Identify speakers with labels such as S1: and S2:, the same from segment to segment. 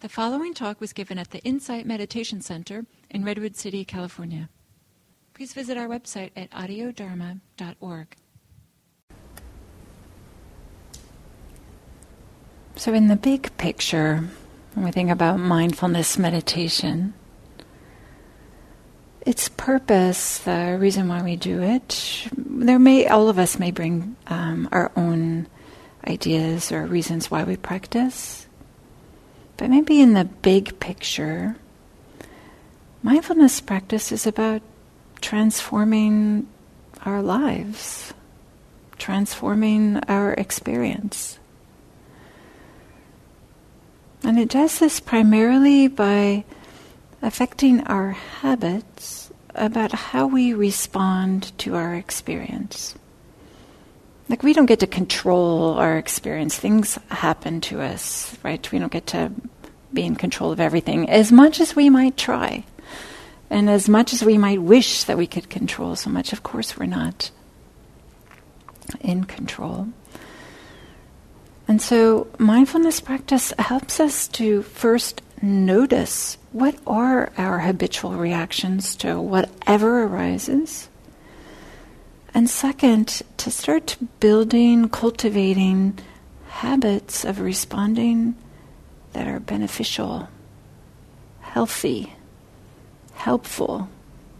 S1: The following talk was given at the Insight Meditation Center in Redwood City, California. Please visit our website at audiodharma.org. So, in the big picture, when we think about mindfulness meditation, its purpose, the reason why we do it, there may all of us may bring um, our own ideas or reasons why we practice. But maybe in the big picture, mindfulness practice is about transforming our lives, transforming our experience. And it does this primarily by affecting our habits about how we respond to our experience. Like, we don't get to control our experience. Things happen to us, right? We don't get to be in control of everything as much as we might try. And as much as we might wish that we could control so much, of course, we're not in control. And so, mindfulness practice helps us to first notice what are our habitual reactions to whatever arises and second, to start building, cultivating habits of responding that are beneficial, healthy, helpful,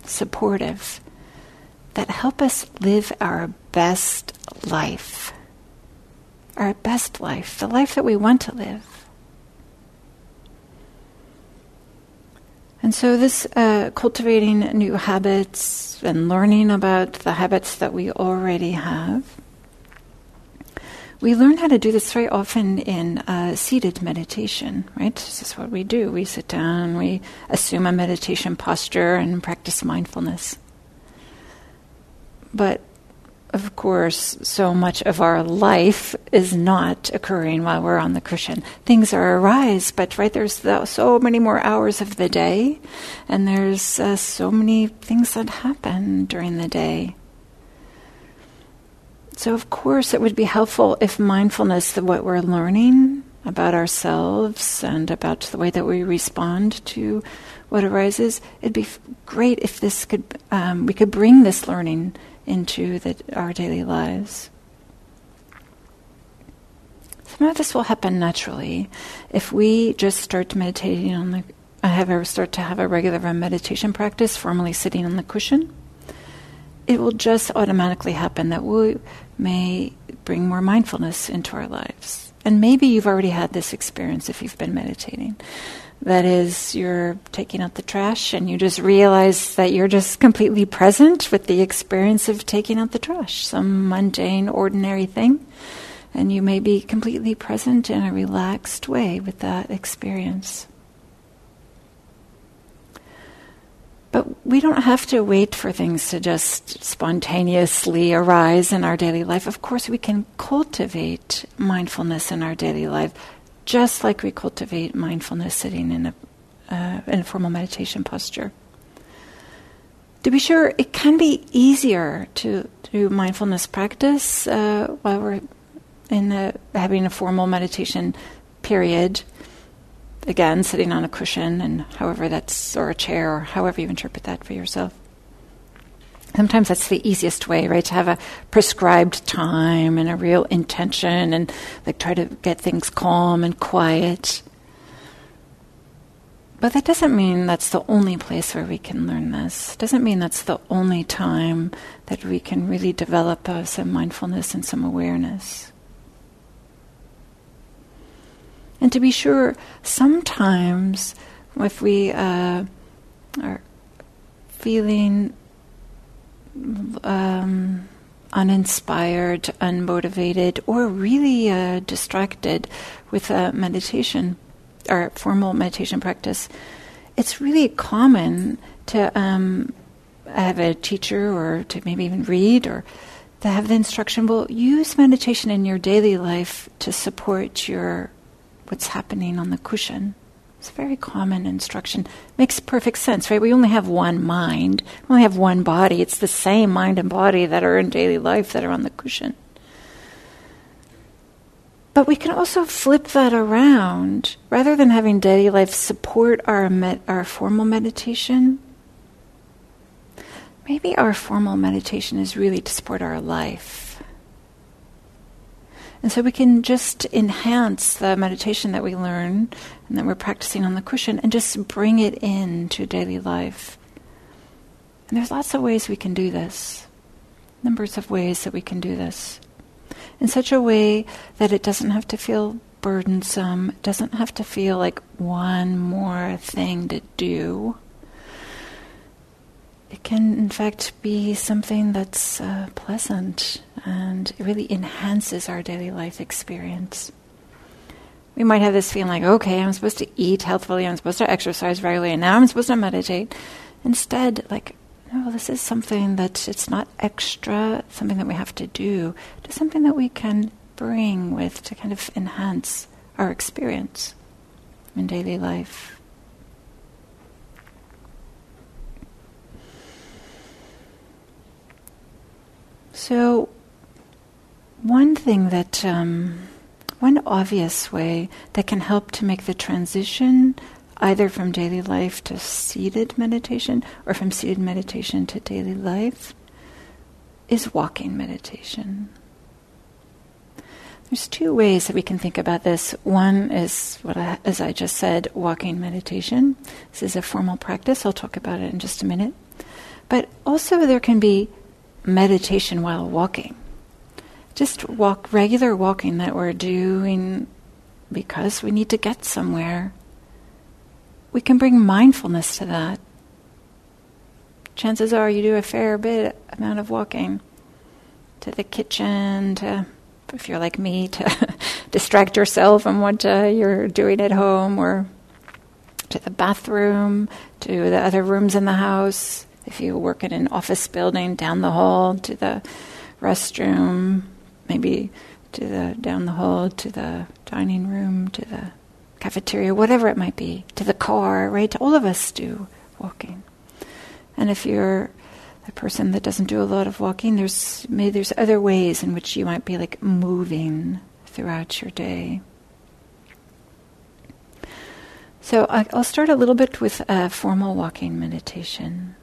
S1: supportive, that help us live our best life. Our best life, the life that we want to live. And so, this uh, cultivating new habits and learning about the habits that we already have, we learn how to do this very often in uh, seated meditation, right? This is what we do. We sit down, we assume a meditation posture, and practice mindfulness. But of course, so much of our life is not occurring while we're on the cushion. Things are arise, but right there's so many more hours of the day, and there's uh, so many things that happen during the day. So, of course, it would be helpful if mindfulness, the, what we're learning about ourselves and about the way that we respond to what arises, it'd be great if this could um, we could bring this learning into the, our daily lives. Some of this will happen naturally if we just start meditating on the. I have a, start to have a regular meditation practice, formally sitting on the cushion. It will just automatically happen that we may bring more mindfulness into our lives. And maybe you've already had this experience if you've been meditating. That is, you're taking out the trash and you just realize that you're just completely present with the experience of taking out the trash, some mundane, ordinary thing. And you may be completely present in a relaxed way with that experience. But we don't have to wait for things to just spontaneously arise in our daily life. Of course, we can cultivate mindfulness in our daily life just like we cultivate mindfulness sitting in a, uh, in a formal meditation posture. To be sure, it can be easier to do mindfulness practice uh, while we're in the, having a formal meditation period. Again, sitting on a cushion, and however that's, or a chair, or however you interpret that for yourself sometimes that's the easiest way, right? To have a prescribed time and a real intention and like try to get things calm and quiet. But that doesn't mean that's the only place where we can learn this. It doesn't mean that's the only time that we can really develop uh, some mindfulness and some awareness. And to be sure, sometimes if we uh, are feeling um, uninspired, unmotivated, or really uh, distracted with meditation or formal meditation practice, it's really common to um, have a teacher or to maybe even read or to have the instruction well use meditation in your daily life to support your what's happening on the cushion it's a very common instruction. Makes perfect sense, right? We only have one mind. We only have one body. It's the same mind and body that are in daily life that are on the cushion. But we can also flip that around. Rather than having daily life support our, med- our formal meditation, maybe our formal meditation is really to support our life. And so we can just enhance the meditation that we learn and that we're practicing on the cushion and just bring it into daily life. And there's lots of ways we can do this, numbers of ways that we can do this in such a way that it doesn't have to feel burdensome, it doesn't have to feel like one more thing to do. It can, in fact, be something that's uh, pleasant and really enhances our daily life experience. We might have this feeling like, okay, I'm supposed to eat healthfully, I'm supposed to exercise regularly, and now I'm supposed to meditate. Instead, like, no, this is something that it's not extra, something that we have to do, just something that we can bring with to kind of enhance our experience in daily life. So, one thing that, um, one obvious way that can help to make the transition either from daily life to seated meditation or from seated meditation to daily life, is walking meditation. There's two ways that we can think about this. One is what, I, as I just said, walking meditation. This is a formal practice. I'll talk about it in just a minute. But also, there can be meditation while walking. Just walk, regular walking that we're doing because we need to get somewhere we can bring mindfulness to that. Chances are you do a fair bit amount of walking to the kitchen, to if you're like me, to distract yourself from what uh, you're doing at home, or to the bathroom, to the other rooms in the house. If you work in an office building, down the hall to the restroom, maybe to the down the hall to the dining room, to the cafeteria, whatever it might be, to the car, right? All of us do walking. And if you're a person that doesn't do a lot of walking, there's maybe there's other ways in which you might be like moving throughout your day. So I'll start a little bit with a formal walking meditation.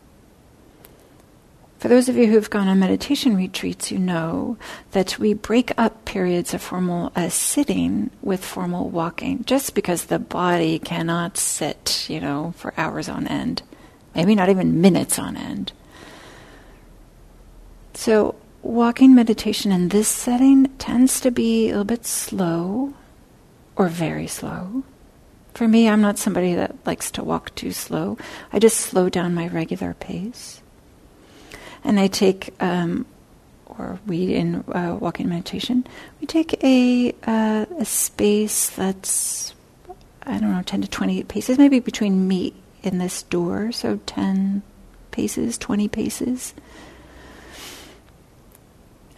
S1: For those of you who've gone on meditation retreats, you know that we break up periods of formal uh, sitting with formal walking just because the body cannot sit, you know, for hours on end, maybe not even minutes on end. So, walking meditation in this setting tends to be a little bit slow or very slow. For me, I'm not somebody that likes to walk too slow. I just slow down my regular pace and I take, um, or we in uh, walking meditation, we take a, uh, a space that's, I don't know, 10 to 20 paces, maybe between me and this door, so 10 paces, 20 paces.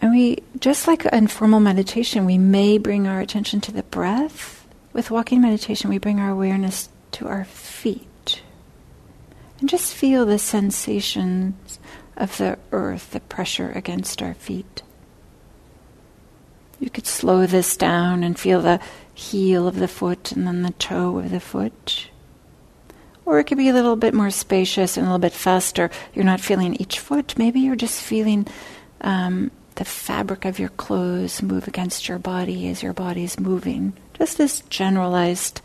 S1: And we, just like in formal meditation, we may bring our attention to the breath. With walking meditation, we bring our awareness to our feet. And just feel the sensations of the earth, the pressure against our feet. You could slow this down and feel the heel of the foot and then the toe of the foot. Or it could be a little bit more spacious and a little bit faster. You're not feeling each foot. Maybe you're just feeling um, the fabric of your clothes move against your body as your body is moving. Just this generalized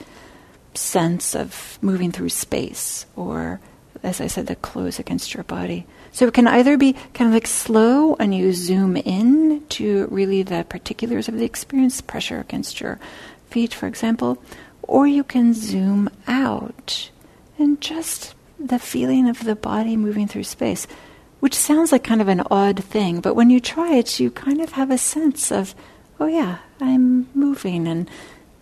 S1: sense of moving through space, or as I said, the clothes against your body. So it can either be kind of like slow and you zoom in to really the particulars of the experience, pressure against your feet, for example, or you can zoom out and just the feeling of the body moving through space, which sounds like kind of an odd thing, but when you try it, you kind of have a sense of, oh yeah, I'm moving, and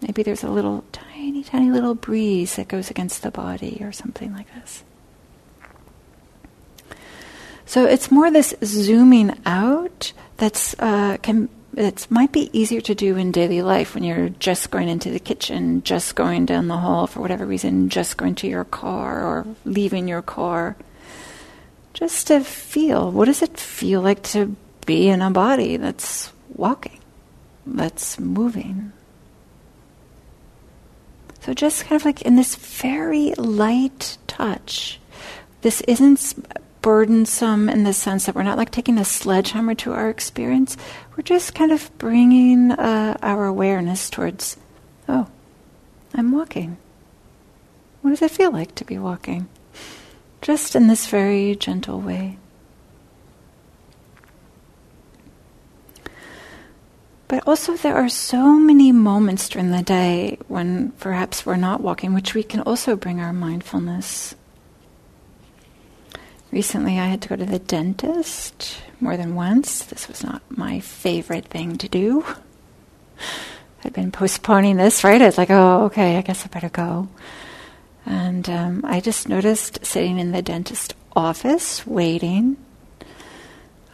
S1: maybe there's a little tiny, tiny little breeze that goes against the body or something like this. So it's more this zooming out that's uh, can it might be easier to do in daily life when you're just going into the kitchen, just going down the hall for whatever reason, just going to your car or leaving your car. Just to feel what does it feel like to be in a body that's walking, that's moving, So just kind of like in this very light touch, this isn't burdensome in the sense that we're not like taking a sledgehammer to our experience. We're just kind of bringing uh, our awareness towards, oh, I'm walking. What does it feel like to be walking? Just in this very gentle way. But also, there are so many moments during the day when perhaps we're not walking, which we can also bring our mindfulness. Recently, I had to go to the dentist more than once. This was not my favorite thing to do. I'd been postponing this, right? I was like, oh, okay, I guess I better go. And um, I just noticed sitting in the dentist office waiting.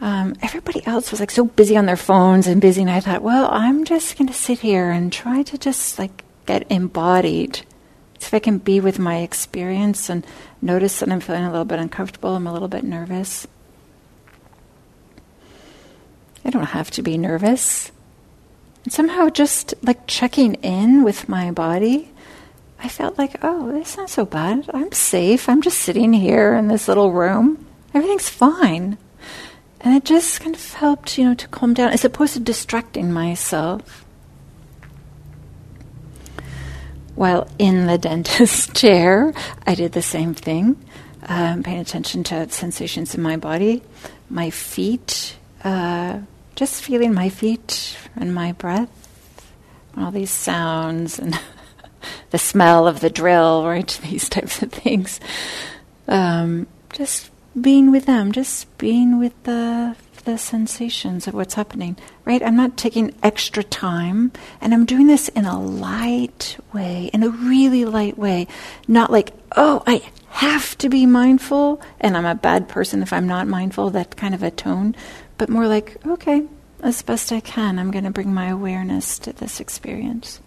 S1: Um, everybody else was like so busy on their phones and busy, and I thought, well, I'm just going to sit here and try to just like get embodied. If I can be with my experience and notice that I'm feeling a little bit uncomfortable, I'm a little bit nervous. I don't have to be nervous. And somehow, just like checking in with my body, I felt like, oh, it's not so bad. I'm safe. I'm just sitting here in this little room. Everything's fine. And it just kind of helped, you know, to calm down as opposed to distracting myself. While in the dentist chair, I did the same thing, um, paying attention to sensations in my body, my feet, uh, just feeling my feet and my breath, all these sounds and the smell of the drill, right? These types of things. Um, just being with them, just being with the the sensations of what's happening, right? I'm not taking extra time, and I'm doing this in a light way, in a really light way, not like, oh, I have to be mindful, and I'm a bad person if I'm not mindful. That kind of a tone, but more like, okay, as best I can, I'm going to bring my awareness to this experience.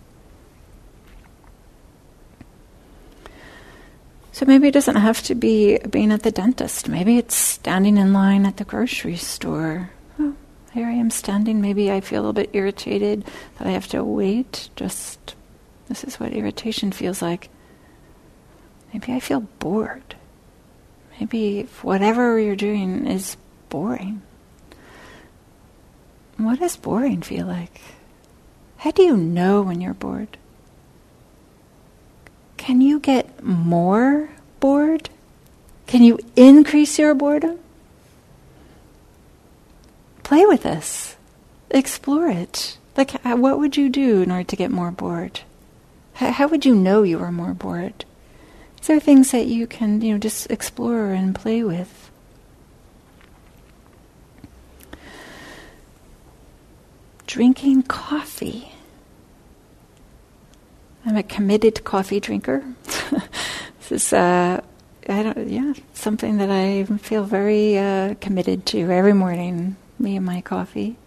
S1: So maybe it doesn't have to be being at the dentist. Maybe it's standing in line at the grocery store. Oh, here I am standing. Maybe I feel a little bit irritated that I have to wait. Just, this is what irritation feels like. Maybe I feel bored. Maybe whatever you're doing is boring. What does boring feel like? How do you know when you're bored? Can you get more bored? Can you increase your boredom? Play with this. Explore it. Like, what would you do in order to get more bored? How would you know you were more bored? These are things that you can, you know, just explore and play with. Drinking coffee. I'm a committed coffee drinker. this is, uh, I don't, yeah, something that I feel very uh, committed to every morning. Me and my coffee.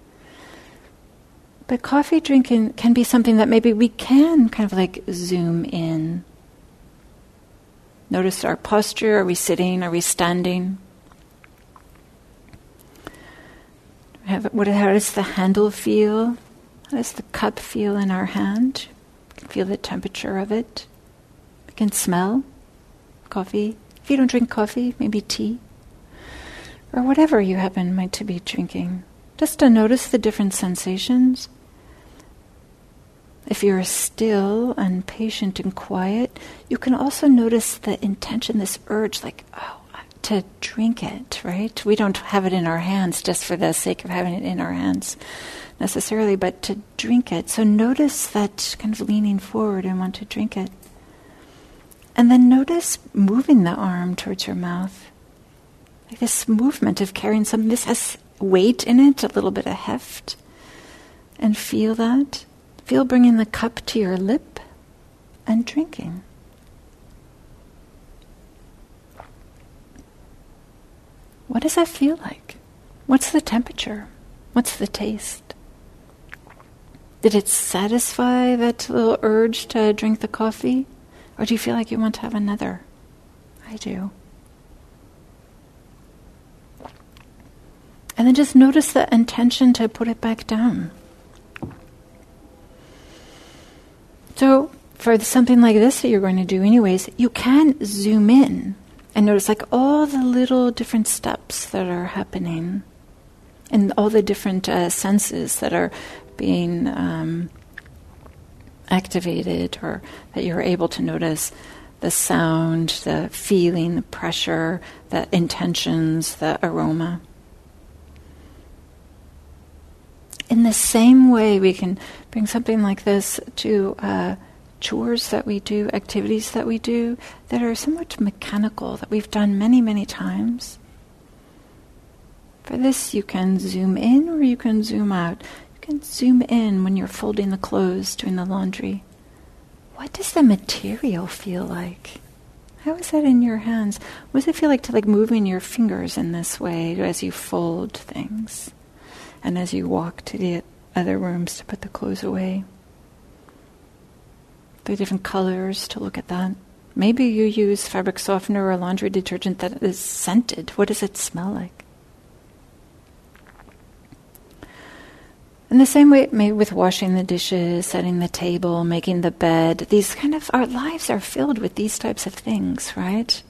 S1: But coffee drinking can be something that maybe we can kind of like zoom in. Notice our posture. Are we sitting? Are we standing? Have, what, how does the handle feel? How does the cup feel in our hand? Feel the temperature of it. You can smell coffee. If you don't drink coffee, maybe tea. Or whatever you happen might to be drinking. Just to notice the different sensations. If you're still and patient and quiet, you can also notice the intention, this urge, like, oh, to drink it, right? We don't have it in our hands just for the sake of having it in our hands necessarily, but to drink it. So notice that kind of leaning forward and want to drink it. And then notice moving the arm towards your mouth. Like this movement of carrying something. This has weight in it, a little bit of heft. And feel that. Feel bringing the cup to your lip and drinking. What does that feel like? What's the temperature? What's the taste? Did it satisfy that little urge to drink the coffee? Or do you feel like you want to have another? I do. And then just notice the intention to put it back down. So, for something like this that you're going to do, anyways, you can zoom in and notice like all the little different steps that are happening and all the different uh, senses that are being um, activated or that you're able to notice the sound, the feeling, the pressure, the intentions, the aroma. In the same way, we can bring something like this to uh, chores that we do, activities that we do that are somewhat mechanical, that we've done many, many times. For this, you can zoom in or you can zoom out. You can zoom in when you're folding the clothes, doing the laundry. What does the material feel like? How is that in your hands? What does it feel like to like moving your fingers in this way as you fold things? and as you walk to the other rooms to put the clothes away. The different colors to look at that. Maybe you use fabric softener or laundry detergent that is scented. What does it smell like? In the same way, maybe with washing the dishes, setting the table, making the bed, these kind of, our lives are filled with these types of things, right?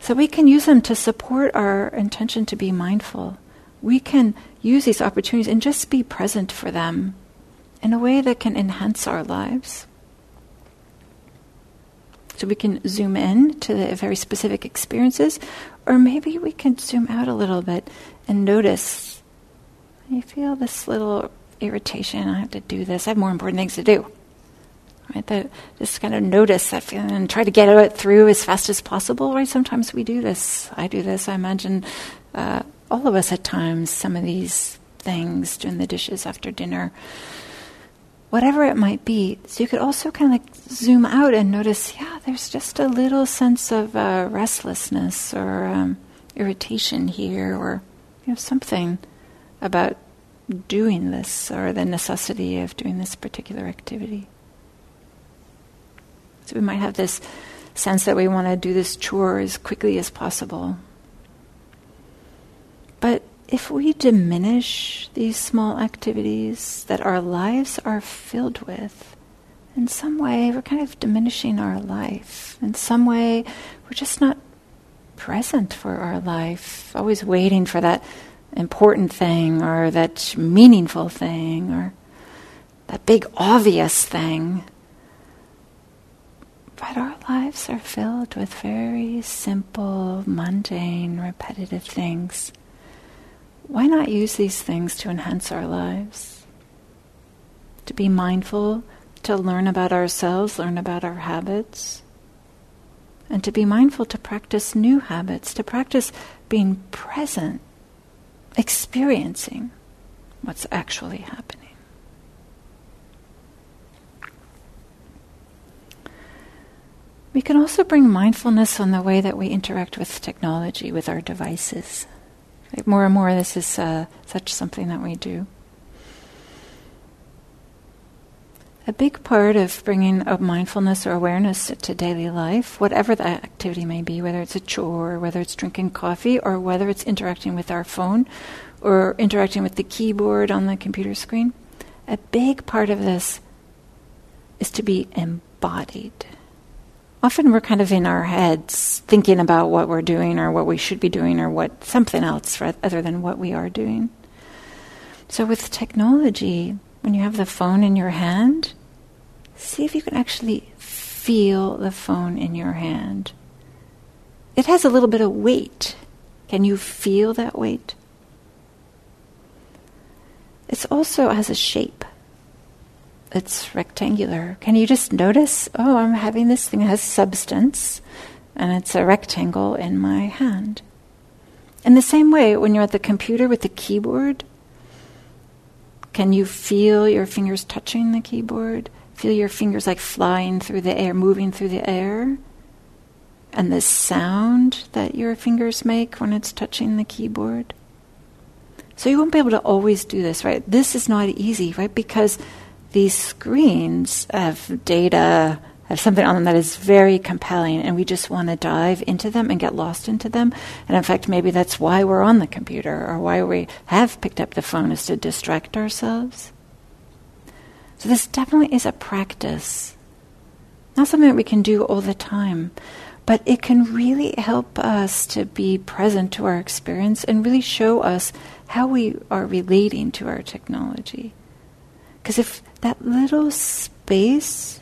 S1: So we can use them to support our intention to be mindful we can use these opportunities and just be present for them in a way that can enhance our lives. So we can zoom in to the very specific experiences, or maybe we can zoom out a little bit and notice. I feel this little irritation. I have to do this. I have more important things to do. Right? That just kind of notice that feeling and try to get it through as fast as possible. Right? Sometimes we do this. I do this. I imagine uh, all of us at times some of these things, doing the dishes after dinner, whatever it might be. So you could also kind of like zoom out and notice, yeah, there's just a little sense of uh, restlessness or um, irritation here, or you know something about doing this or the necessity of doing this particular activity. So we might have this sense that we want to do this chore as quickly as possible. If we diminish these small activities that our lives are filled with, in some way we're kind of diminishing our life. In some way we're just not present for our life, always waiting for that important thing or that meaningful thing or that big obvious thing. But our lives are filled with very simple, mundane, repetitive things why not use these things to enhance our lives? To be mindful, to learn about ourselves, learn about our habits, and to be mindful to practice new habits, to practice being present, experiencing what's actually happening. We can also bring mindfulness on the way that we interact with technology, with our devices. More and more, this is uh, such something that we do. A big part of bringing a mindfulness or awareness to daily life, whatever the activity may be, whether it's a chore, whether it's drinking coffee, or whether it's interacting with our phone or interacting with the keyboard on the computer screen, a big part of this is to be embodied often we're kind of in our heads thinking about what we're doing or what we should be doing or what something else other than what we are doing. So with technology, when you have the phone in your hand, see if you can actually feel the phone in your hand. It has a little bit of weight. Can you feel that weight? It also has a shape it's rectangular. Can you just notice, oh, I'm having this thing has substance, and it's a rectangle in my hand. In the same way, when you're at the computer with the keyboard, can you feel your fingers touching the keyboard? Feel your fingers like flying through the air, moving through the air? And the sound that your fingers make when it's touching the keyboard? So you won't be able to always do this, right? This is not easy, right? Because these screens of data, have something on them that is very compelling, and we just want to dive into them and get lost into them. And in fact, maybe that's why we're on the computer or why we have picked up the phone is to distract ourselves. So this definitely is a practice. Not something that we can do all the time, but it can really help us to be present to our experience and really show us how we are relating to our technology. Because if that little space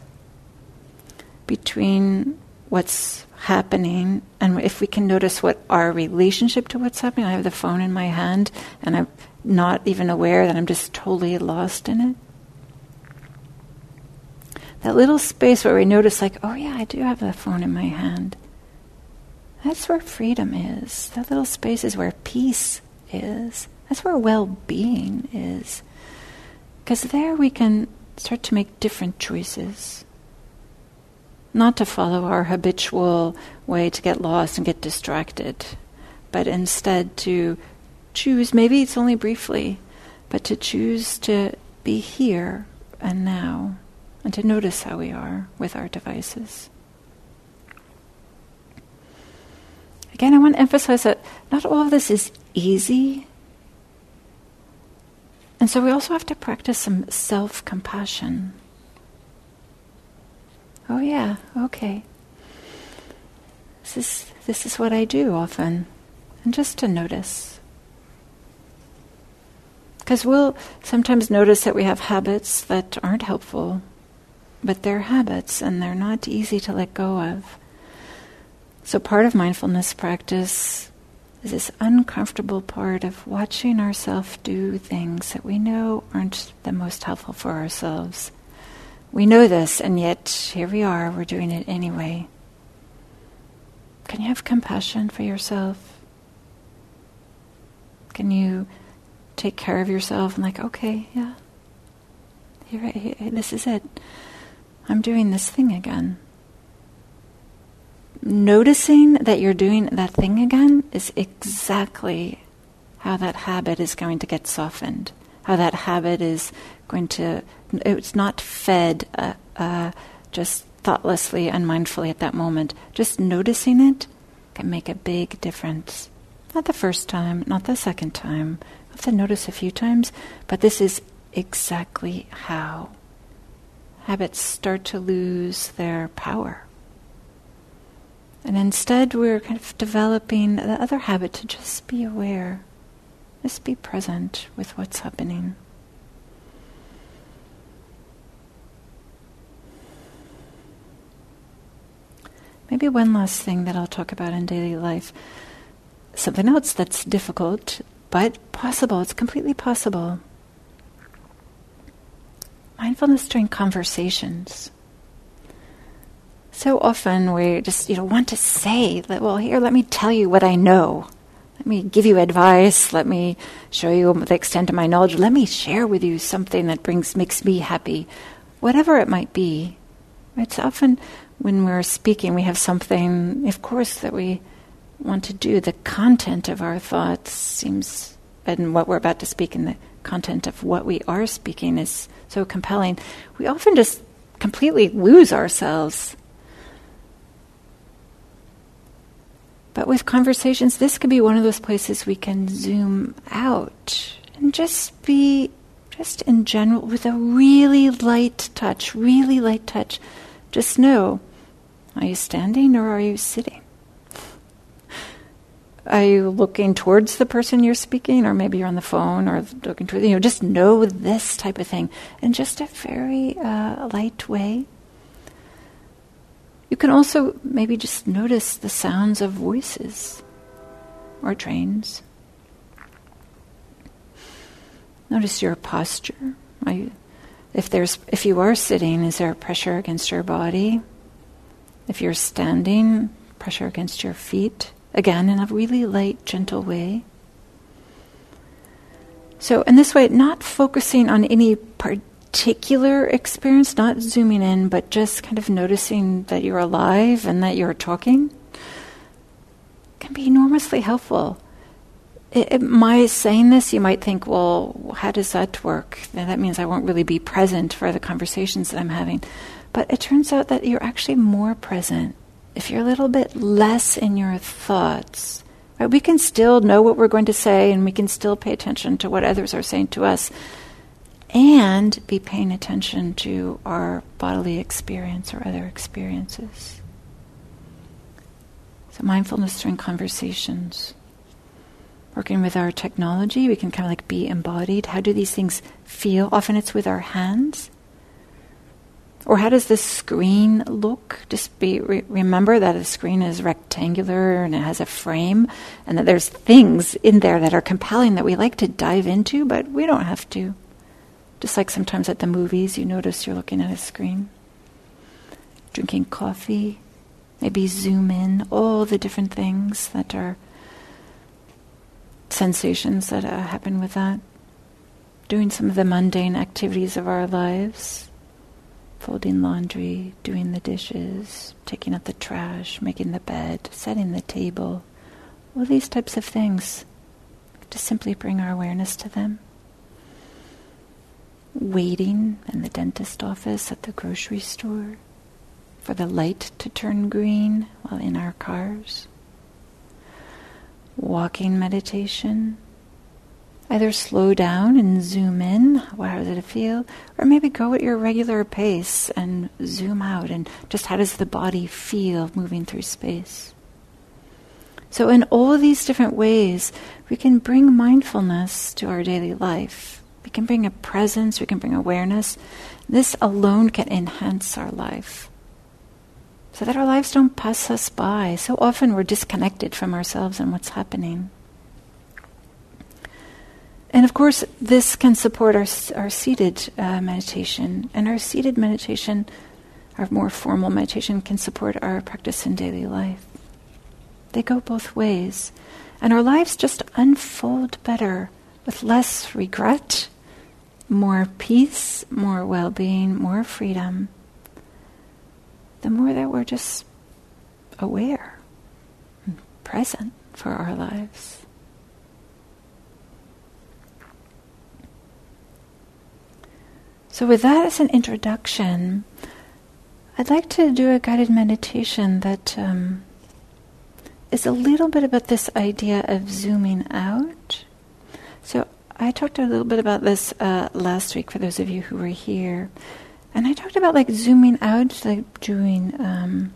S1: between what's happening and if we can notice what our relationship to what's happening, I have the phone in my hand and I'm not even aware that I'm just totally lost in it. That little space where we notice, like, oh yeah, I do have the phone in my hand. That's where freedom is. That little space is where peace is. That's where well being is. Because there we can start to make different choices. Not to follow our habitual way to get lost and get distracted, but instead to choose, maybe it's only briefly, but to choose to be here and now and to notice how we are with our devices. Again, I want to emphasize that not all of this is easy. And so we also have to practice some self compassion. Oh, yeah, okay. This is, this is what I do often. And just to notice. Because we'll sometimes notice that we have habits that aren't helpful, but they're habits and they're not easy to let go of. So, part of mindfulness practice is this uncomfortable part of watching ourselves do things that we know aren't the most helpful for ourselves. We know this, and yet here we are, we're doing it anyway. Can you have compassion for yourself? Can you take care of yourself and, like, okay, yeah, here, here, this is it. I'm doing this thing again noticing that you're doing that thing again is exactly how that habit is going to get softened. How that habit is going to, it's not fed uh, uh, just thoughtlessly and mindfully at that moment. Just noticing it can make a big difference. Not the first time, not the second time. I have to notice a few times, but this is exactly how habits start to lose their power. And instead, we're kind of developing the other habit to just be aware, just be present with what's happening. Maybe one last thing that I'll talk about in daily life. Something else that's difficult, but possible. It's completely possible. Mindfulness during conversations. So often we just you know want to say that well here let me tell you what I know. Let me give you advice, let me show you the extent of my knowledge, let me share with you something that brings makes me happy. Whatever it might be. It's often when we're speaking we have something of course that we want to do. The content of our thoughts seems and what we're about to speak and the content of what we are speaking is so compelling. We often just completely lose ourselves But with conversations, this could be one of those places we can zoom out and just be, just in general, with a really light touch, really light touch. Just know are you standing or are you sitting? Are you looking towards the person you're speaking, or maybe you're on the phone, or looking towards, you know, just know this type of thing in just a very uh, light way. You can also maybe just notice the sounds of voices or trains. Notice your posture. You, if there's if you are sitting, is there pressure against your body? If you're standing, pressure against your feet. Again, in a really light, gentle way. So, in this way, not focusing on any part particular experience, not zooming in, but just kind of noticing that you're alive and that you're talking, can be enormously helpful. It, it, my saying this, you might think, well, how does that work? That means I won't really be present for the conversations that I'm having. But it turns out that you're actually more present if you're a little bit less in your thoughts. Right? We can still know what we're going to say and we can still pay attention to what others are saying to us and be paying attention to our bodily experience or other experiences. So, mindfulness during conversations. Working with our technology, we can kind of like be embodied. How do these things feel? Often it's with our hands. Or how does the screen look? Just be re- remember that a screen is rectangular and it has a frame, and that there's things in there that are compelling that we like to dive into, but we don't have to. Just like sometimes at the movies, you notice you're looking at a screen. Drinking coffee, maybe zoom in, all the different things that are sensations that uh, happen with that. Doing some of the mundane activities of our lives folding laundry, doing the dishes, taking out the trash, making the bed, setting the table, all these types of things. To simply bring our awareness to them. Waiting in the dentist office at the grocery store for the light to turn green while in our cars. Walking meditation, Either slow down and zoom in, how does it feel? Or maybe go at your regular pace and zoom out and just how does the body feel moving through space? So, in all these different ways, we can bring mindfulness to our daily life. We can bring a presence, we can bring awareness. This alone can enhance our life so that our lives don't pass us by. So often we're disconnected from ourselves and what's happening. And of course, this can support our, our seated uh, meditation. And our seated meditation, our more formal meditation, can support our practice in daily life. They go both ways. And our lives just unfold better with less regret, more peace, more well being, more freedom. The more that we're just aware and present for our lives. So, with that as an introduction, I'd like to do a guided meditation that um, is a little bit about this idea of zooming out. So, I talked a little bit about this uh, last week for those of you who were here. And I talked about like zooming out, like doing um,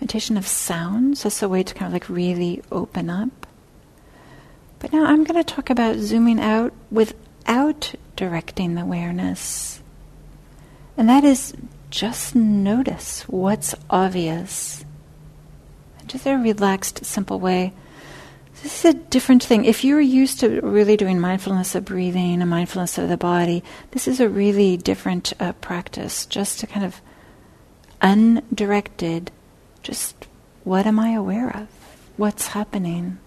S1: meditation of sounds as a way to kind of like really open up. But now I'm going to talk about zooming out without directing the awareness and that is just notice what's obvious. Just a relaxed, simple way. This is a different thing. If you're used to really doing mindfulness of breathing and mindfulness of the body, this is a really different uh, practice. Just to kind of undirected, just what am I aware of? What's happening?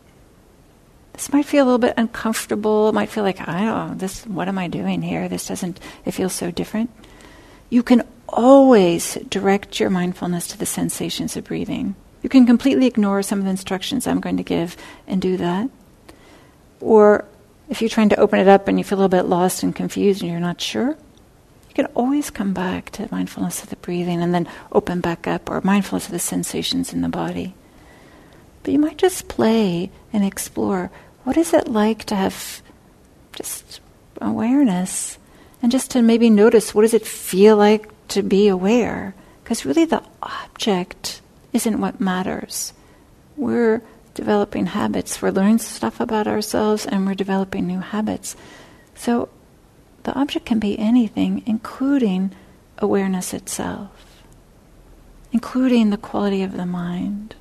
S1: This might feel a little bit uncomfortable. It might feel like, I don't know, this, what am I doing here? This doesn't, it feels so different you can always direct your mindfulness to the sensations of breathing. You can completely ignore some of the instructions I'm going to give and do that. Or if you're trying to open it up and you feel a little bit lost and confused and you're not sure, you can always come back to mindfulness of the breathing and then open back up or mindfulness of the sensations in the body. But you might just play and explore what is it like to have just awareness and just to maybe notice what does it feel like to be aware because really the object isn't what matters. We're developing habits. We're learning stuff about ourselves and we're developing new habits. So the object can be anything including awareness itself including the quality of the mind.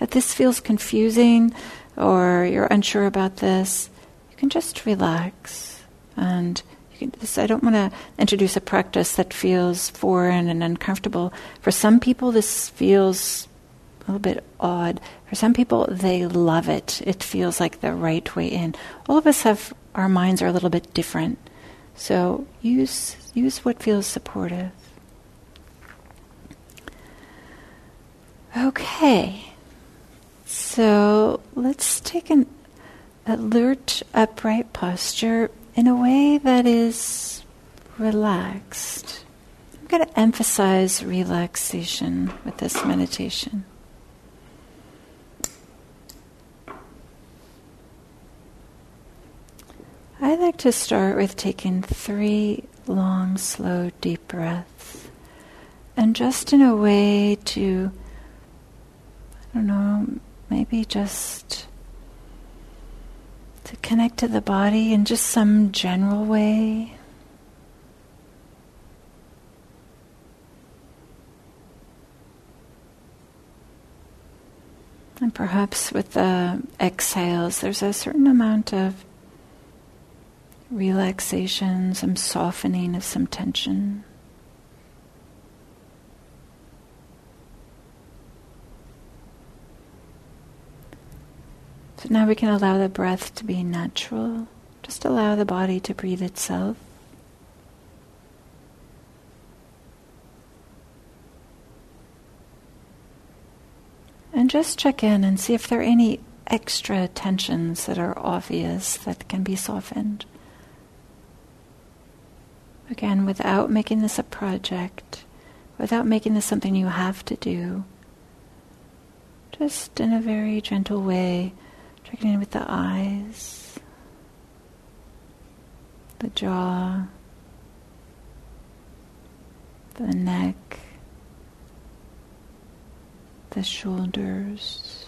S1: If this feels confusing or you're unsure about this you can just relax and I don't want to introduce a practice that feels foreign and uncomfortable. For some people, this feels a little bit odd. For some people, they love it. It feels like the right way in. All of us have our minds are a little bit different, so use use what feels supportive. Okay, so let's take an alert, upright posture in a way that is relaxed. I'm going to emphasize relaxation with this meditation. I like to start with taking three long, slow, deep breaths. And just in a way to, I don't know, maybe just to connect to the body in just some general way. And perhaps with the exhales, there's a certain amount of relaxation, some softening of some tension. So now we can allow the breath to be natural. Just allow the body to breathe itself. And just check in and see if there are any extra tensions that are obvious that can be softened. Again, without making this a project, without making this something you have to do, just in a very gentle way, with the eyes, the jaw, the neck, the shoulders.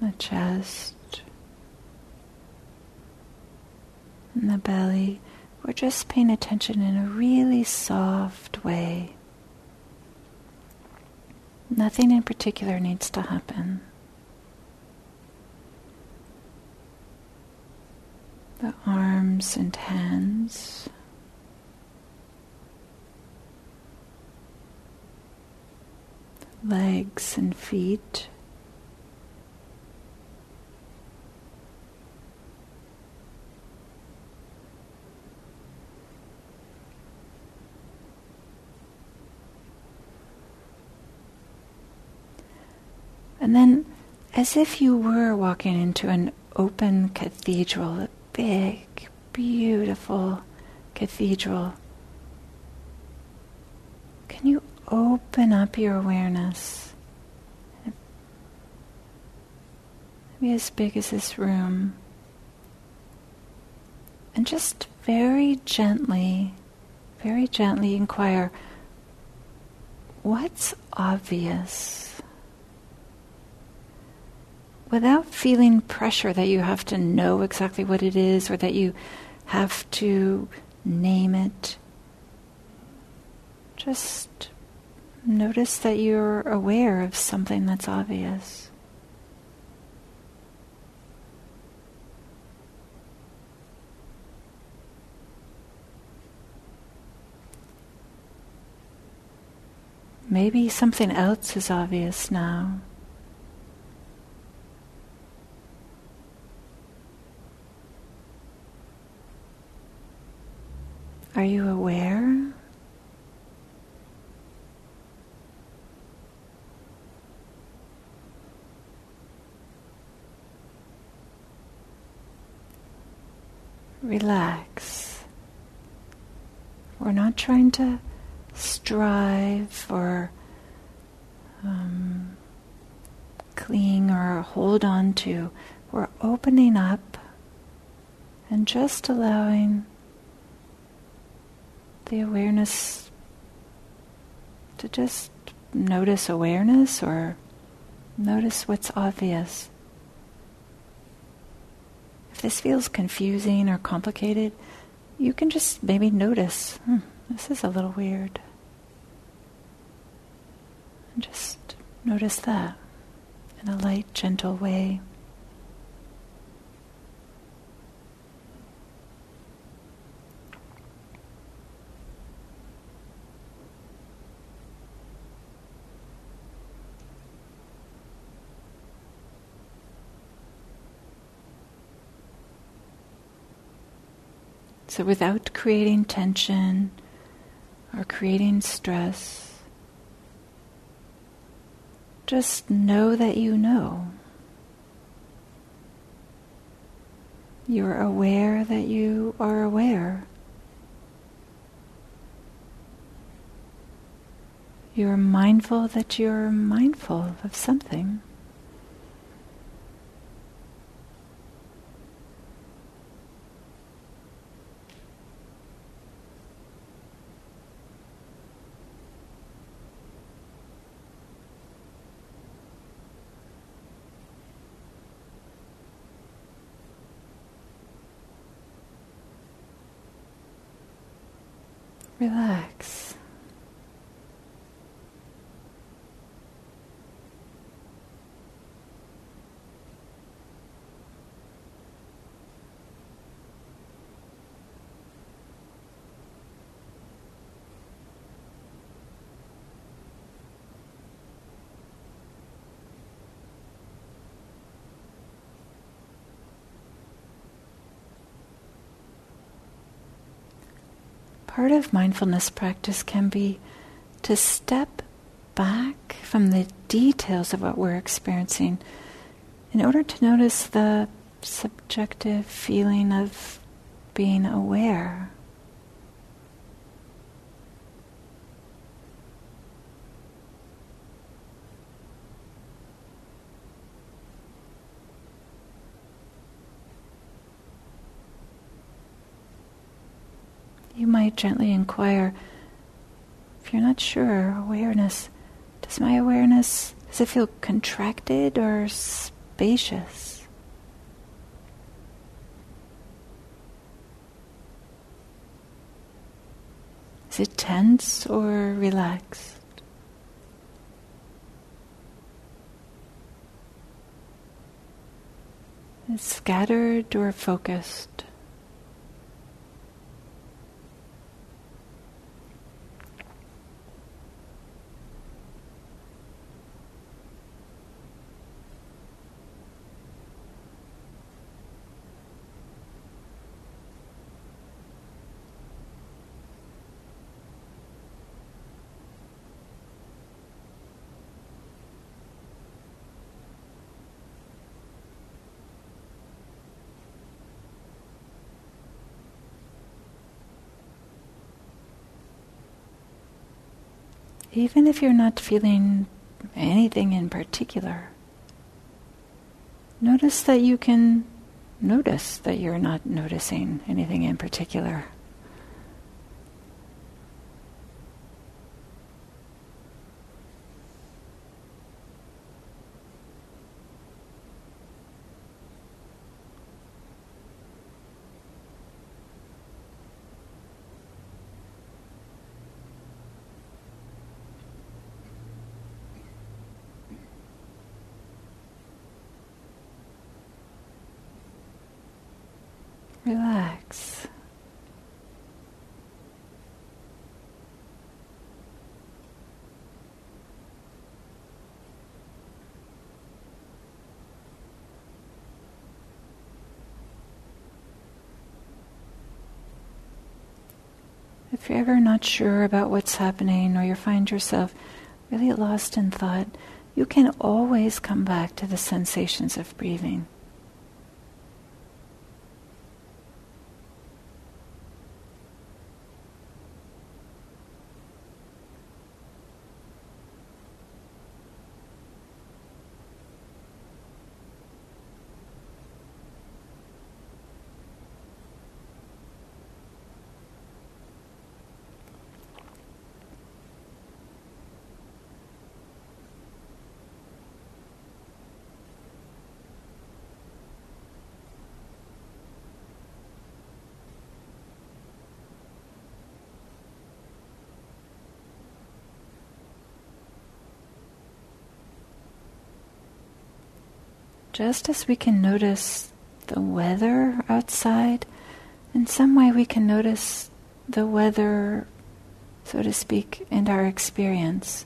S1: The chest and the belly. We're just paying attention in a really soft way. Nothing in particular needs to happen. The arms and hands. legs and feet. And then, as if you were walking into an open cathedral, a big, beautiful cathedral, can you open up your awareness. Maybe as big as this room. And just very gently, very gently inquire what's obvious? Without feeling pressure that you have to know exactly what it is or that you have to name it. Just Notice that you're aware of something that's obvious. Maybe something else is obvious now. Are you aware? relax. We're not trying to strive or um, cling or hold on to. We're opening up and just allowing the awareness to just notice awareness or notice what's obvious If this feels confusing or complicated, you can just maybe notice, hmm, this is a little weird. And just notice that in a light, gentle way. So without creating tension or creating stress, just know that you know. You're aware that you are aware. You're mindful that you're mindful of something. relax. Part of mindfulness practice can be to step back from the details of what we're experiencing in order to notice the subjective feeling of being aware. you might gently inquire if you're not sure, awareness, does my awareness, does it feel contracted or spacious? Is it tense or relaxed? Is scattered or focused? Even if you're not feeling anything in particular, notice that you can notice that you're not noticing anything in particular. Relax. If you're ever not sure about what's happening or you find yourself really lost in thought, you can always come back to the sensations of breathing. Just as we can notice the weather outside, in some way we can notice the weather, so to speak, in our experience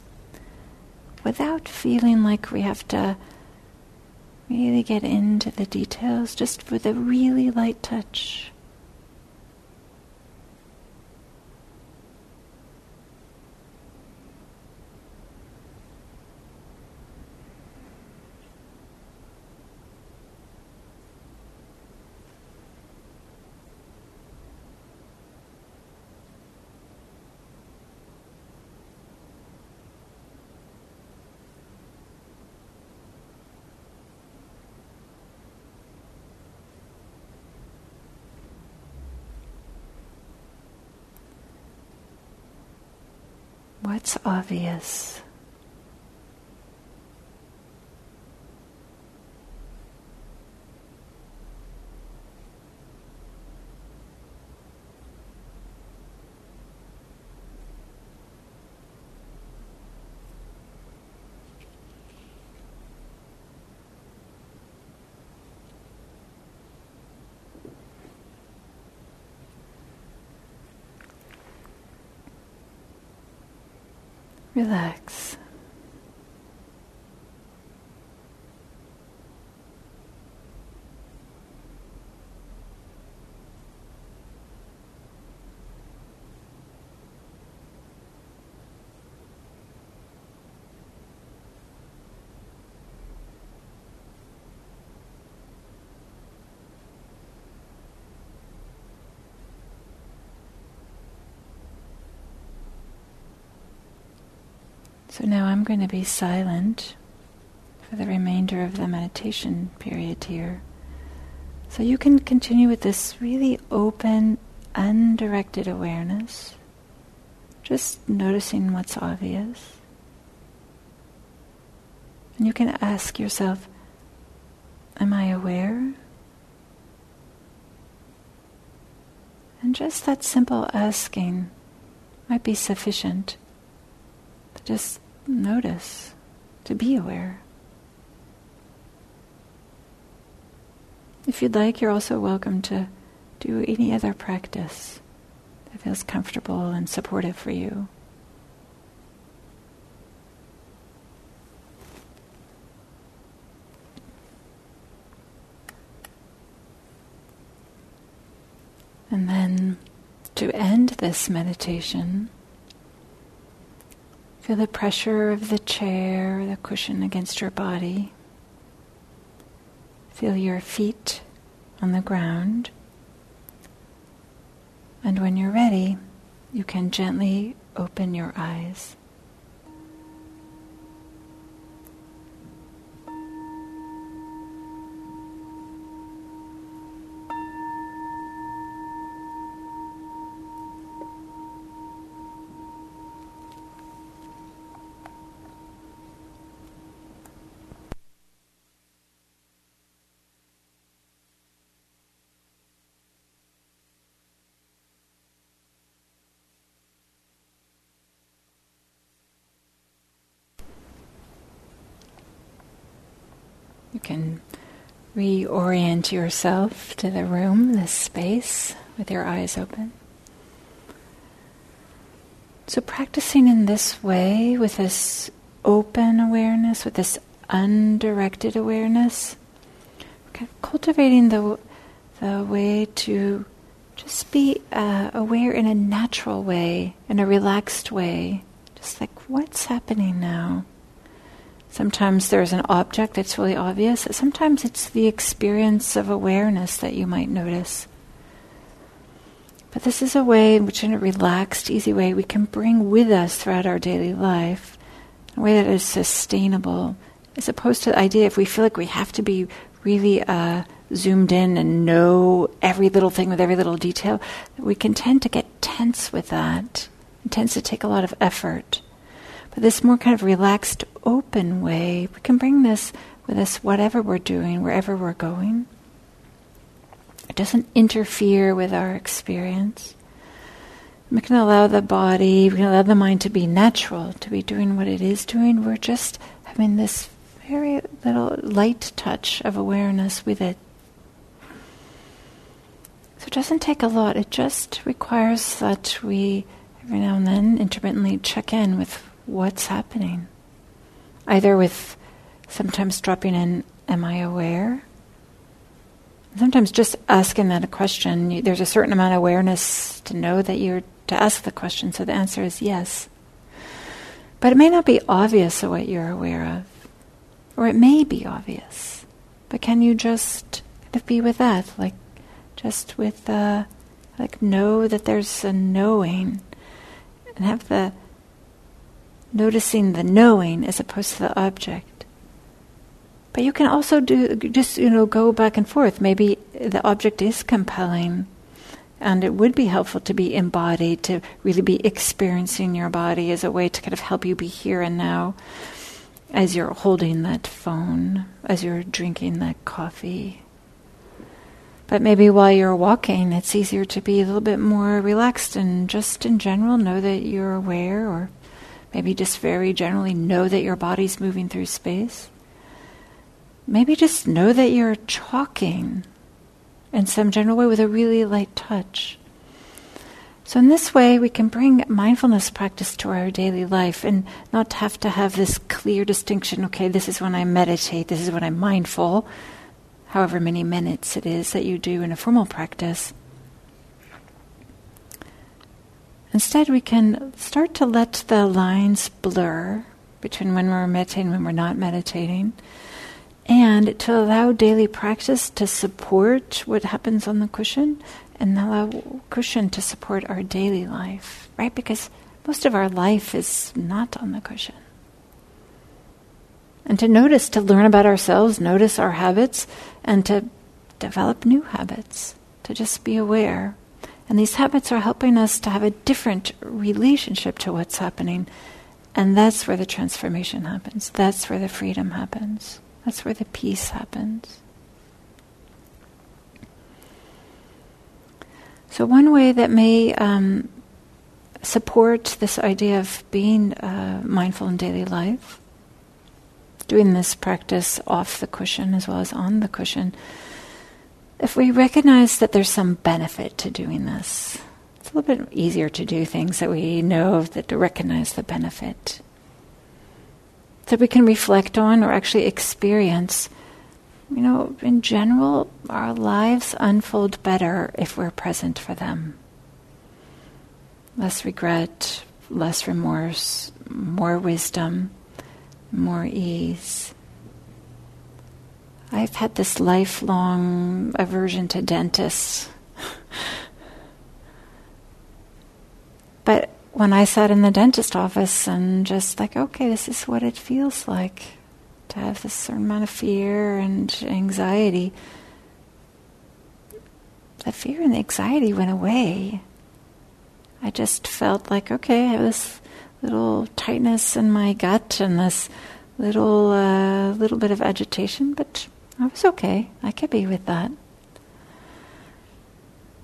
S1: without feeling like we have to really get into the details, just with a really light touch. What's obvious? Relax. So now I'm going to be silent for the remainder of the meditation period here. So you can continue with this really open, undirected awareness, just noticing what's obvious. And you can ask yourself, Am I aware? And just that simple asking might be sufficient just notice, to be aware. If you'd like, you're also welcome to do any other practice that feels comfortable and supportive for you. And then to end this meditation, Feel the pressure of the chair, the cushion against your body. Feel your feet on the ground. And when you're ready, you can gently open your eyes. Reorient yourself to the room, this space, with your eyes open. So, practicing in this way, with this open awareness, with this undirected awareness, kind of cultivating the, the way to just be uh, aware in a natural way, in a relaxed way, just like what's happening now. Sometimes there's an object that's really obvious. Sometimes it's the experience of awareness that you might notice. But this is a way in which, in a relaxed, easy way, we can bring with us throughout our daily life a way that is sustainable, as opposed to the idea if we feel like we have to be really uh, zoomed in and know every little thing with every little detail, we can tend to get tense with that. It tends to take a lot of effort. But this more kind of relaxed, open way, we can bring this with us whatever we're doing, wherever we're going. It doesn't interfere with our experience. We can allow the body, we can allow the mind to be natural, to be doing what it is doing. We're just having this very little light touch of awareness with it. So it doesn't take a lot, it just requires that we every now and then intermittently check in with what's happening. Either with sometimes dropping in, Am I aware? Sometimes just asking that a question, there's a certain amount of awareness to know that you're to ask the question, so the answer is yes. But it may not be obvious of what you're aware of, or it may be obvious. But can you just kind of be with that, like just with, uh, like know that there's a knowing, and have the noticing the knowing as opposed to the object. But you can also do just you know go back and forth. Maybe the object is compelling, and it would be helpful to be embodied, to really be experiencing your body as a way to kind of help you be here and now, as you're holding that phone, as you're drinking that coffee. But maybe while you're walking, it's easier to be a little bit more relaxed and just in general know that you're aware or Maybe just very generally know that your body's moving through space. Maybe just know that you're talking in some general way with a really light touch. So, in this way, we can bring mindfulness practice to our daily life and not have to have this clear distinction okay, this is when I meditate, this is when I'm mindful, however many minutes it is that you do in a formal practice. Instead, we can start to let the lines blur between when we're meditating and when we're not meditating, and to allow daily practice to support what happens on the cushion and allow cushion to support our daily life, right? Because most of our life is not on the cushion. And to notice, to learn about ourselves, notice our habits, and to develop new habits, to just be aware. And these habits are helping us to have a different relationship to what's happening. And that's where the transformation happens. That's where the freedom happens. That's where the peace happens. So, one way that may um, support this idea of being uh, mindful in daily life, doing this practice off the cushion as well as on the cushion, if we recognize that there's some benefit to doing this, it's a little bit easier to do things that we know that to recognize the benefit. That we can reflect on or actually experience you know, in general, our lives unfold better if we're present for them. Less regret, less remorse, more wisdom, more ease. I've had this lifelong aversion to dentists. but when I sat in the dentist office and just like, okay, this is what it feels like to have this certain amount of fear and anxiety. The fear and the anxiety went away. I just felt like, okay, I have this little tightness in my gut and this little uh, little bit of agitation, but I was okay. I could be with that.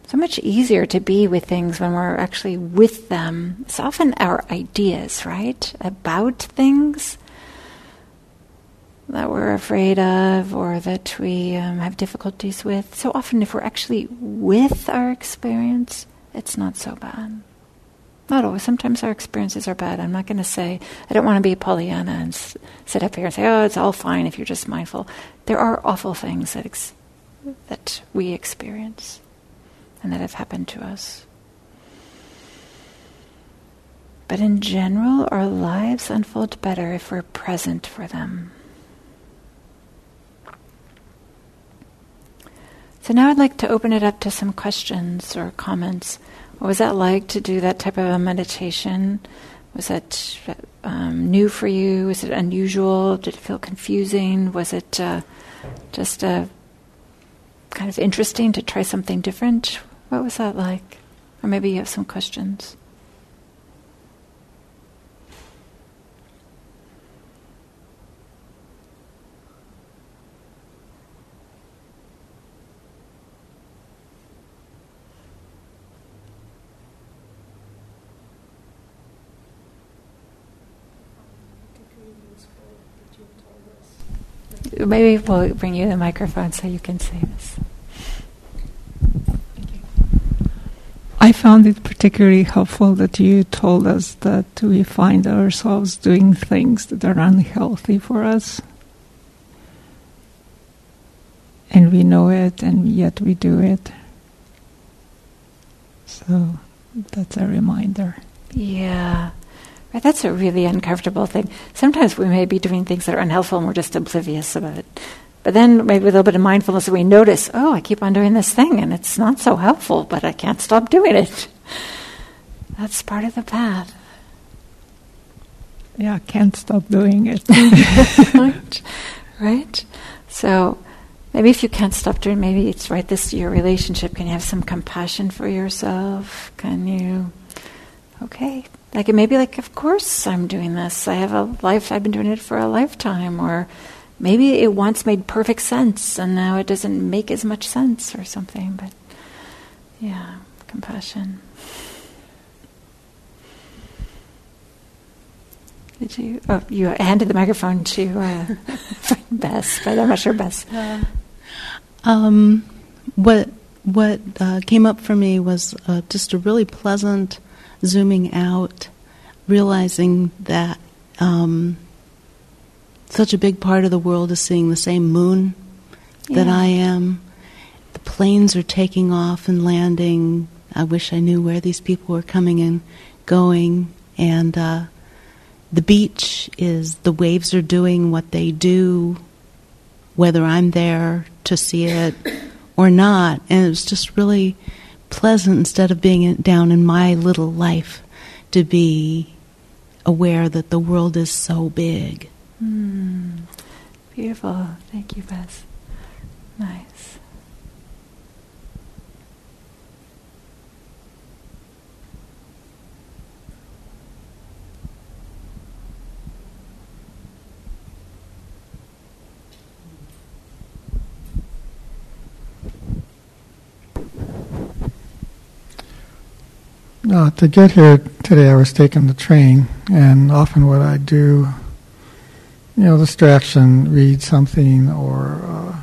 S1: So much easier to be with things when we're actually with them. It's often our ideas, right, about things that we're afraid of or that we um, have difficulties with. So often, if we're actually with our experience, it's not so bad. Not always. Sometimes our experiences are bad. I'm not going to say, I don't want to be Pollyanna and s- sit up here and say, oh, it's all fine if you're just mindful. There are awful things that, ex- that we experience and that have happened to us. But in general, our lives unfold better if we're present for them. So now I'd like to open it up to some questions or comments. What was that like to do that type of a meditation? Was that um, new for you? Was it unusual? Did it feel confusing? Was it uh, just uh, kind of interesting to try something different? What was that like? Or maybe you have some questions. Maybe we'll bring you the microphone so you can say this.
S2: I found it particularly helpful that you told us that we find ourselves doing things that are unhealthy for us. And we know it, and yet we do it. So that's a reminder.
S1: Yeah. Right, that's a really uncomfortable thing. Sometimes we may be doing things that are unhelpful and we're just oblivious about it. But then maybe with a little bit of mindfulness we notice, oh, I keep on doing this thing and it's not so helpful, but I can't stop doing it. That's part of the path.
S2: Yeah, can't stop doing it.
S1: right? Right? So maybe if you can't stop doing maybe it's right this your relationship, can you have some compassion for yourself? Can you okay, like it may be like, of course I'm doing this. I have a life. I've been doing it for a lifetime, or maybe it once made perfect sense and now it doesn't make as much sense, or something. But yeah, compassion. Did you? Oh, you handed the microphone to uh, Bess, but I'm not sure Bess. Uh,
S3: um, what what uh, came up for me was uh, just a really pleasant zooming out, realizing that um, such a big part of the world is seeing the same moon that
S1: Yeah.
S3: I am. The planes are taking off and landing. I wish I knew where these people were coming and going. And uh, the beach is the waves are doing what they do, whether I'm there to see it or not. And it was just really pleasant instead of being down in my little life to be aware that the world is so big.
S1: Hmm. Beautiful. Thank you, Bess. Nice.
S4: Uh, to get here today, I was taking the train, and often what I do, you know, distraction, read something, or uh,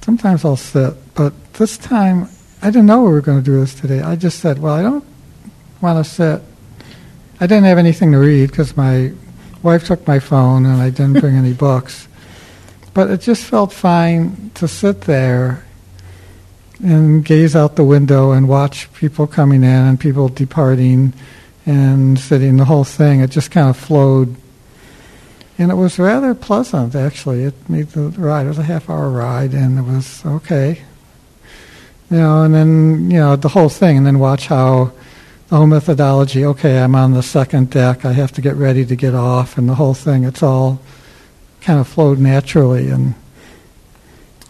S4: sometimes I'll sit. But this time, I didn't know we were going to do this today. I just said, well, I don't want to sit. I didn't have anything to read because my wife took my phone, and I didn't bring any books. But it just felt fine to sit there and gaze out the window and watch people coming in and people departing and sitting the whole thing. It just kind of flowed. And it was rather pleasant actually. It made the ride it was a half hour ride and it was okay. You know and then you know the whole thing and then watch how the whole methodology okay i'm on the second deck i have to get ready to get off and the whole thing it's all kind of flowed naturally and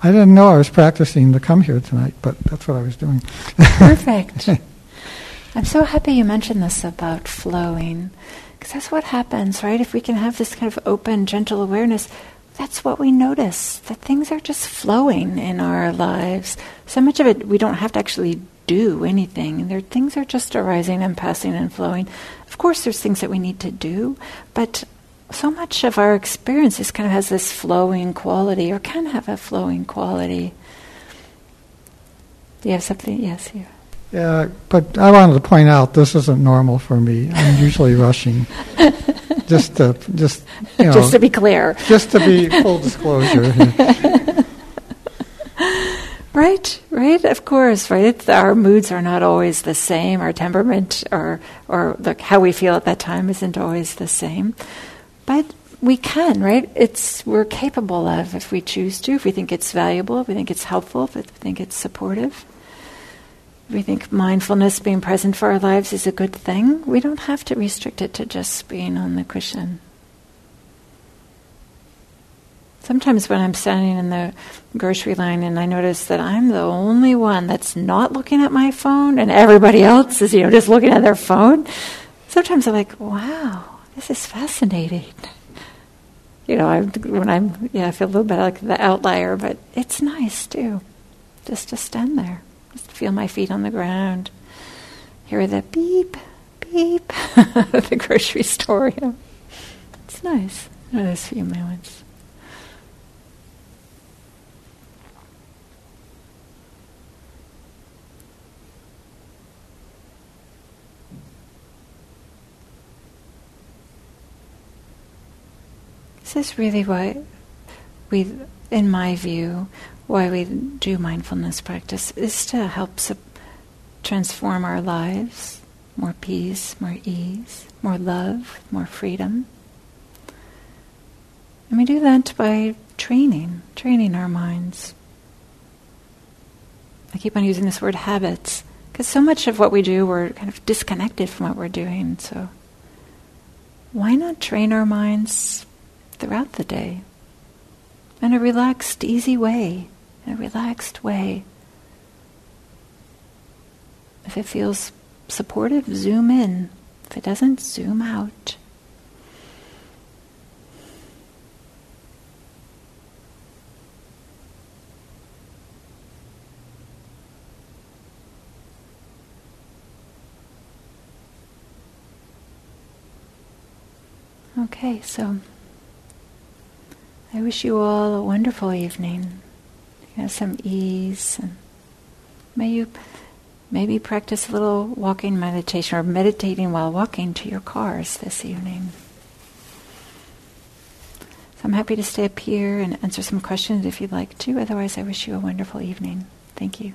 S4: I didn't know I was practicing to come here tonight, but that's what I was doing.
S1: Perfect. I'm so happy you mentioned this about flowing, because that's what happens, right? If we can have this kind of open, gentle awareness, that's what we notice that things are just flowing in our lives. So much of it, we don't have to actually do anything. There, things are just arising and passing and flowing. Of course, there's things that we need to do, but so much of our experience is kind of has this flowing quality, or can have a flowing quality. Do you have something? Yes, you.
S4: Yeah, but I wanted to point out this isn't normal for me. I'm usually rushing. just to, just you know,
S1: Just to be clear.
S4: just to be full disclosure.
S1: Right, right, of course, right. It's, our moods are not always the same. Our temperament or or the, how we feel at that time isn't always the same. But we can, right? It's we're capable of if we choose to, if we think it's valuable, if we think it's helpful, if we think it's supportive. If we think mindfulness, being present for our lives, is a good thing. We don't have to restrict it to just being on the cushion. Sometimes when I'm standing in the grocery line and I notice that I'm the only one that's not looking at my phone and everybody else is, you know, just looking at their phone, sometimes I'm like, wow, this is fascinating. You know, I, when I'm, yeah, I feel a little bit like the outlier, but it's nice too, just to stand there, just feel my feet on the ground, hear the beep, beep the grocery store. You know. It's nice, those few moments. This is really why we, in my view, why we do mindfulness practice is to help transform our lives, more peace, more ease, more love, more freedom. And we do that by training, training our minds. I keep on using this word habits because so much of what we do, we're kind of disconnected from what we're doing. So, why not train our minds throughout the day in a relaxed, easy way, in a relaxed way? If it feels supportive, zoom in. If it doesn't, zoom out. Okay, so I wish you all a wonderful evening. Have some ease and may you maybe practice a little walking meditation or meditating while walking to your cars this evening. So I'm happy to stay up here and answer some questions if you'd like to. Otherwise, I wish you a wonderful evening. Thank you.